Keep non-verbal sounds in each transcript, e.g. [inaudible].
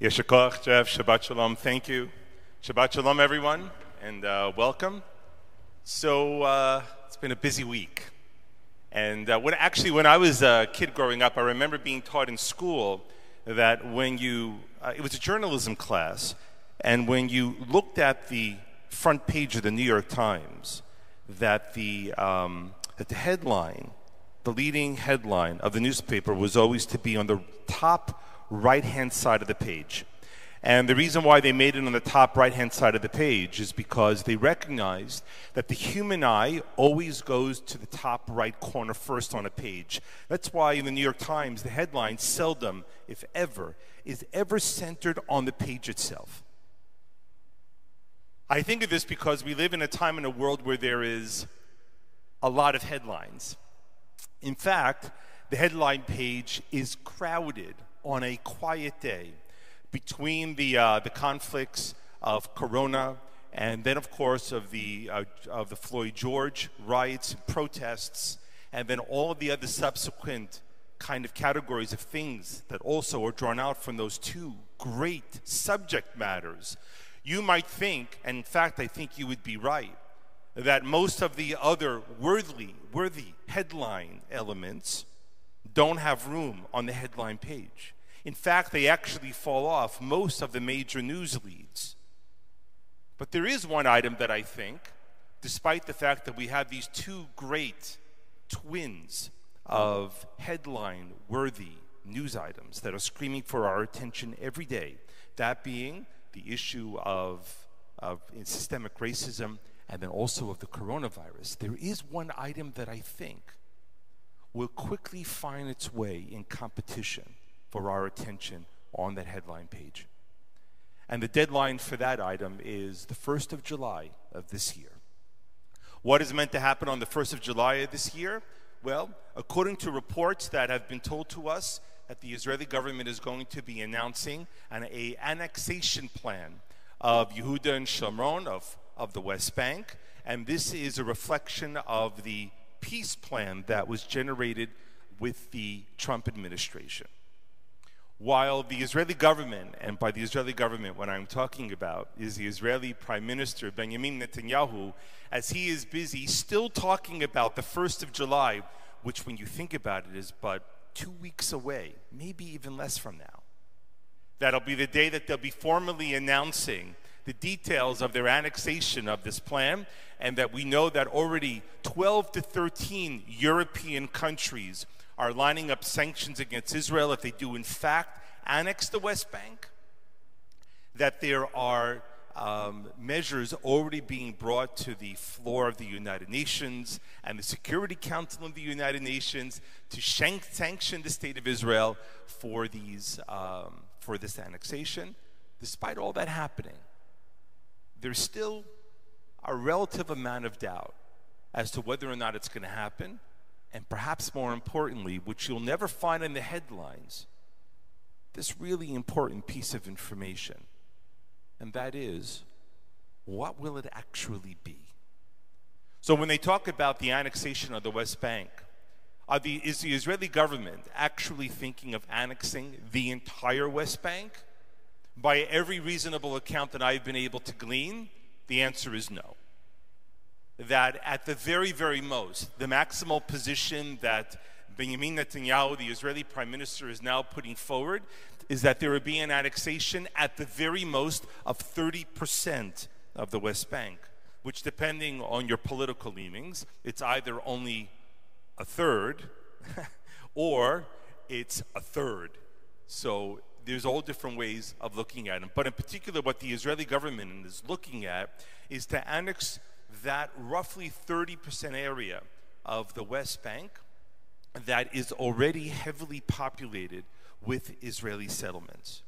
Yeshakach, Jeff, Shabbat Shalom, thank you. Shabbat Shalom, everyone, and uh, welcome. So, uh, it's been a busy week. And uh, when, actually, when I was a kid growing up, I remember being taught in school that when you, uh, it was a journalism class, and when you looked at the front page of the New York Times, that the, um, that the headline, the leading headline of the newspaper was always to be on the top right hand side of the page. And the reason why they made it on the top right hand side of the page is because they recognized that the human eye always goes to the top right corner first on a page. That's why in the New York Times, the headline seldom, if ever, is ever centered on the page itself. I think of this because we live in a time in a world where there is a lot of headlines. In fact, the headline page is crowded on a quiet day between the, uh, the conflicts of Corona and then, of course, of the, uh, of the Floyd George riots and protests, and then all of the other subsequent kind of categories of things that also are drawn out from those two great subject matters. You might think, and in fact, I think you would be right, that most of the other worthy, worthy headline elements don't have room on the headline page. In fact, they actually fall off most of the major news leads. But there is one item that I think, despite the fact that we have these two great twins of headline worthy news items that are screaming for our attention every day, that being the issue of, of systemic racism and then also of the coronavirus, there is one item that I think will quickly find its way in competition for our attention on that headline page. And the deadline for that item is the 1st of July of this year. What is meant to happen on the 1st of July of this year? Well, according to reports that have been told to us, that the Israeli government is going to be announcing an a annexation plan of Yehuda and Shomron, of, of the West Bank. And this is a reflection of the peace plan that was generated with the Trump administration. While the Israeli government, and by the Israeli government, what I'm talking about is the Israeli Prime Minister Benjamin Netanyahu, as he is busy still talking about the 1st of July, which, when you think about it, is but two weeks away, maybe even less from now. That'll be the day that they'll be formally announcing the details of their annexation of this plan, and that we know that already 12 to 13 European countries are lining up sanctions against Israel if they do, in fact, annex the West Bank, that there are um, measures already being brought to the floor of the United Nations and the Security Council of the United Nations to sanction the state of Israel for these um, for this annexation. Despite all that happening, there's still a relative amount of doubt as to whether or not it's going to happen and perhaps more importantly, which you'll never find in the headlines, this really important piece of information. And that is, what will it actually be? So when they talk about the annexation of the West Bank, the, is the Israeli government actually thinking of annexing the entire West Bank? By every reasonable account that I've been able to glean, the answer is no that at the very, very most, the maximal position that Benjamin Netanyahu, the Israeli prime minister, is now putting forward is that there would be an annexation at the very most of 30% of the West Bank, which, depending on your political leanings, it's either only a third [laughs] or it's a third. So there's all different ways of looking at it. But in particular, what the Israeli government is looking at is to annex that roughly 30% area of the West Bank that is already heavily populated with Israeli settlements.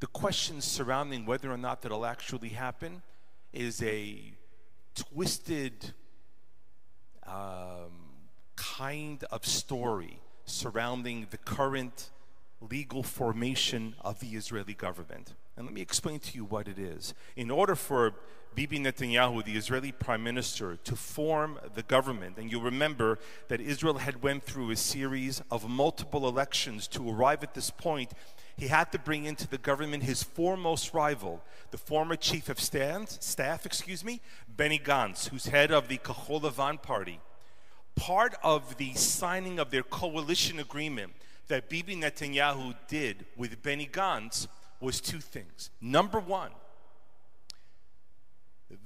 The questions surrounding whether or not that'll actually happen is a twisted um, kind of story surrounding the current legal formation of the Israeli government. And let me explain to you what it is. In order for Bibi Netanyahu, the Israeli prime minister, to form the government, and you'll remember that Israel had went through a series of multiple elections to arrive at this point, he had to bring into the government his foremost rival, the former chief of staff, excuse me, Benny Gantz, who's head of the Kahol Lavan party. Part of the signing of their coalition agreement that Bibi Netanyahu did with Benny Gantz was two things. Number one,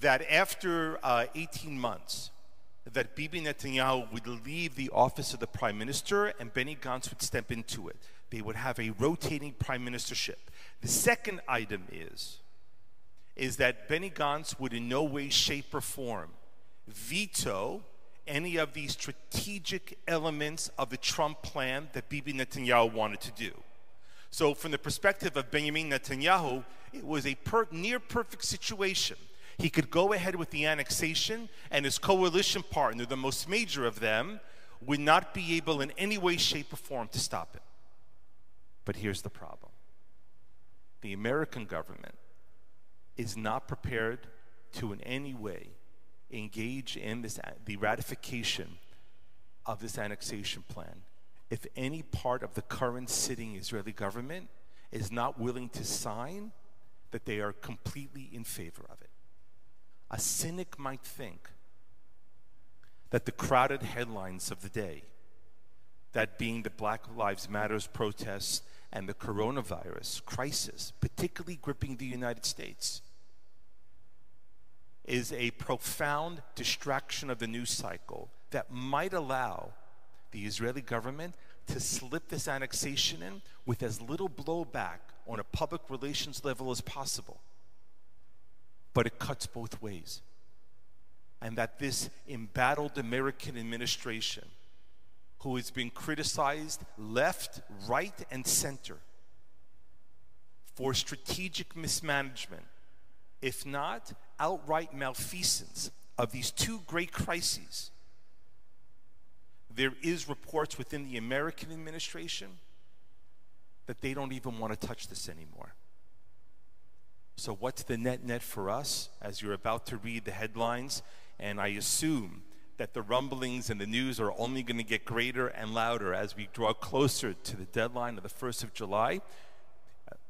that after uh, 18 months, that Bibi Netanyahu would leave the office of the prime minister and Benny Gantz would step into it. They would have a rotating prime ministership. The second item is, is that Benny Gantz would in no way, shape, or form veto any of these strategic elements of the Trump plan that Bibi Netanyahu wanted to do. So, from the perspective of Benjamin Netanyahu, it was a per- near perfect situation he could go ahead with the annexation, and his coalition partner, the most major of them, would not be able in any way, shape, or form to stop it. But here's the problem the American government is not prepared to, in any way, engage in this, the ratification of this annexation plan if any part of the current sitting Israeli government is not willing to sign that they are completely in favor of it. A cynic might think that the crowded headlines of the day, that being the Black Lives Matters protests and the coronavirus crisis, particularly gripping the United States, is a profound distraction of the news cycle that might allow the Israeli government to slip this annexation in with as little blowback on a public relations level as possible but it cuts both ways. And that this embattled American administration, who has been criticized left, right, and center for strategic mismanagement, if not outright malfeasance of these two great crises, there is reports within the American administration that they don't even want to touch this anymore. So, what's the net net for us as you're about to read the headlines? And I assume that the rumblings and the news are only going to get greater and louder as we draw closer to the deadline of the 1st of July.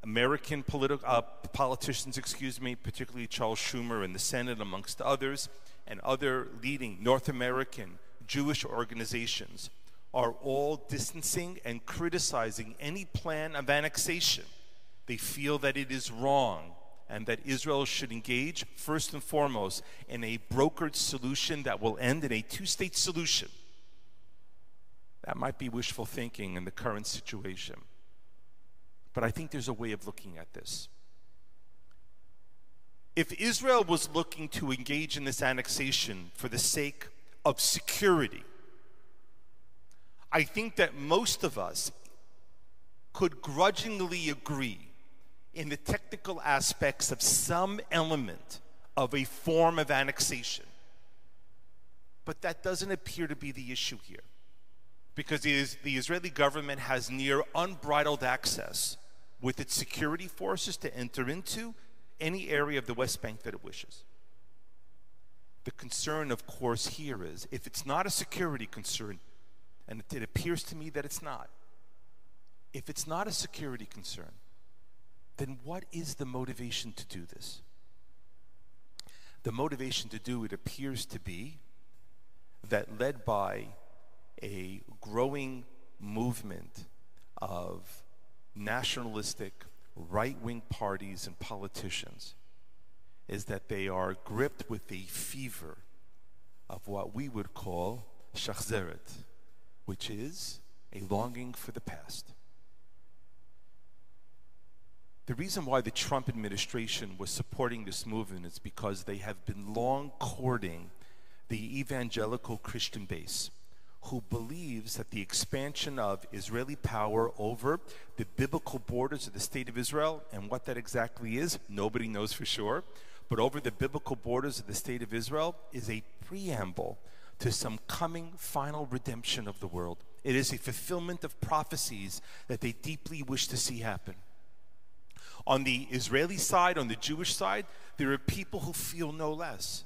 American politi- uh, politicians, excuse me, particularly Charles Schumer in the Senate, amongst others, and other leading North American Jewish organizations, are all distancing and criticizing any plan of annexation. They feel that it is wrong and that Israel should engage first and foremost in a brokered solution that will end in a two state solution. That might be wishful thinking in the current situation. But I think there's a way of looking at this. If Israel was looking to engage in this annexation for the sake of security, I think that most of us could grudgingly agree in the technical aspects of some element of a form of annexation. But that doesn't appear to be the issue here. Because the Israeli government has near unbridled access with its security forces to enter into any area of the West Bank that it wishes. The concern, of course, here is if it's not a security concern, and it appears to me that it's not, if it's not a security concern, then what is the motivation to do this? The motivation to do it appears to be that, led by a growing movement of nationalistic right wing parties and politicians, is that they are gripped with the fever of what we would call shachzeret, which is a longing for the past. The reason why the Trump administration was supporting this movement is because they have been long courting the evangelical Christian base who believes that the expansion of Israeli power over the biblical borders of the state of Israel, and what that exactly is, nobody knows for sure, but over the biblical borders of the state of Israel is a preamble to some coming final redemption of the world. It is a fulfillment of prophecies that they deeply wish to see happen. On the Israeli side, on the Jewish side, there are people who feel no less.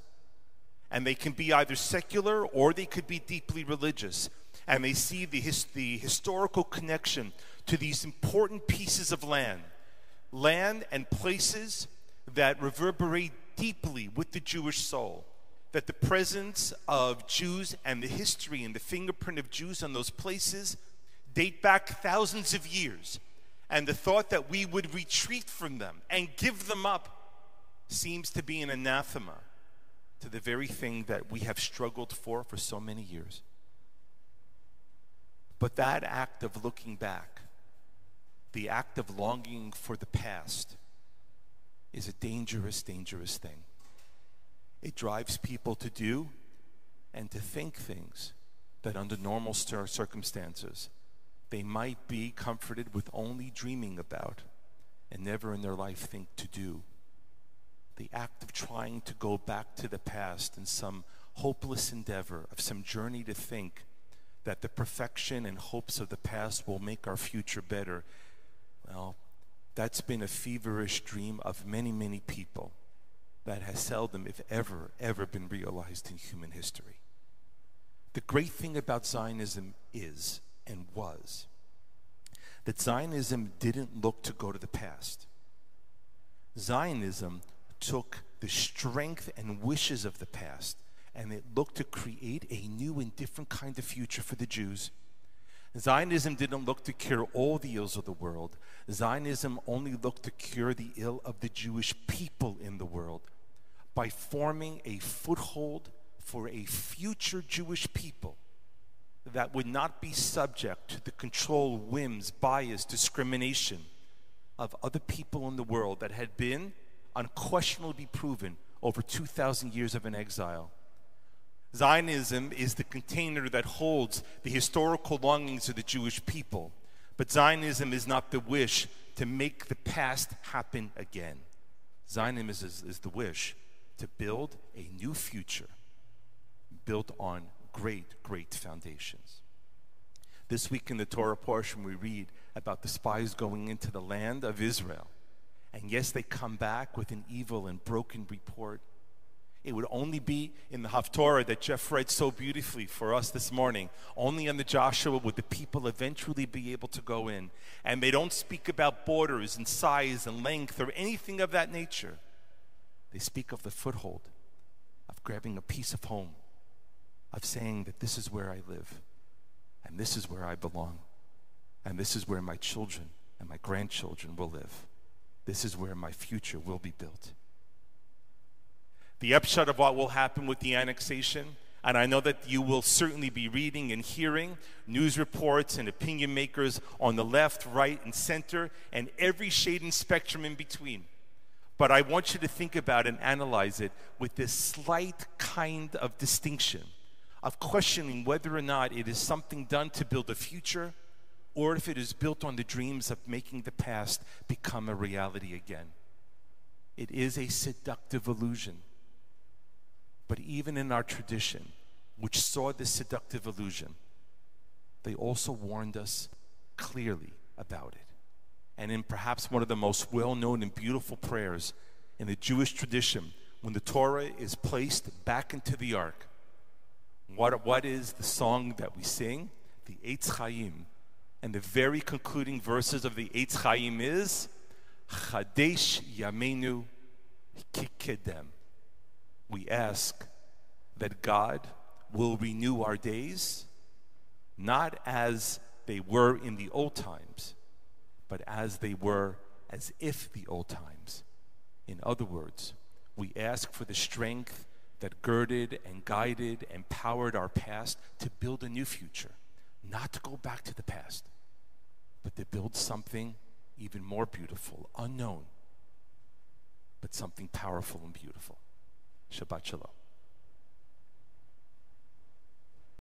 And they can be either secular or they could be deeply religious. And they see the, his, the historical connection to these important pieces of land, land and places that reverberate deeply with the Jewish soul. That the presence of Jews and the history and the fingerprint of Jews on those places date back thousands of years. And the thought that we would retreat from them and give them up seems to be an anathema to the very thing that we have struggled for for so many years. But that act of looking back, the act of longing for the past, is a dangerous, dangerous thing. It drives people to do and to think things that under normal circumstances they might be comforted with only dreaming about and never in their life think to do. Act of trying to go back to the past in some hopeless endeavor, of some journey to think that the perfection and hopes of the past will make our future better, well, that's been a feverish dream of many, many people that has seldom, if ever, ever been realized in human history. The great thing about Zionism is and was that Zionism didn't look to go to the past. Zionism took the strength and wishes of the past and it looked to create a new and different kind of future for the Jews. Zionism didn't look to cure all the ills of the world. Zionism only looked to cure the ill of the Jewish people in the world by forming a foothold for a future Jewish people that would not be subject to the control, whims, bias, discrimination of other people in the world that had been unquestionably proven over 2,000 years of an exile. Zionism is the container that holds the historical longings of the Jewish people. But Zionism is not the wish to make the past happen again. Zionism is, is, the wish to build a new future built on great, great foundations. This week in the Torah portion, we read about the spies going into the land of Israel. And yes, they come back with an evil and broken report. It would only be in the Haftorah that Jeff read so beautifully for us this morning. Only on the Joshua would the people eventually be able to go in. And they don't speak about borders and size and length or anything of that nature. They speak of the foothold, of grabbing a piece of home, of saying that this is where I live, and this is where I belong, and this is where my children and my grandchildren will live. This is where my future will be built the upshot of what will happen with the annexation. And I know that you will certainly be reading and hearing news reports and opinion makers on the left, right, and center, and every shade and spectrum in between. But I want you to think about and analyze it with this slight kind of distinction of questioning whether or not it is something done to build a future or if it is built on the dreams of making the past become a reality again. It is a seductive illusion. But even in our tradition, which saw this seductive illusion, they also warned us clearly about it. And in perhaps one of the most well known and beautiful prayers in the Jewish tradition, when the Torah is placed back into the ark, what, what is the song that we sing? The Eitz Chaim. And the very concluding verses of the Eitz Chaim is Chadesh Yamenu Kikedem we ask that God will renew our days, not as they were in the old times, but as they were as if the old times. In other words, we ask for the strength that girded and guided and powered our past to build a new future, not to go back to the past, but to build something even more beautiful, unknown, but something powerful and beautiful. Shabbat Shalom.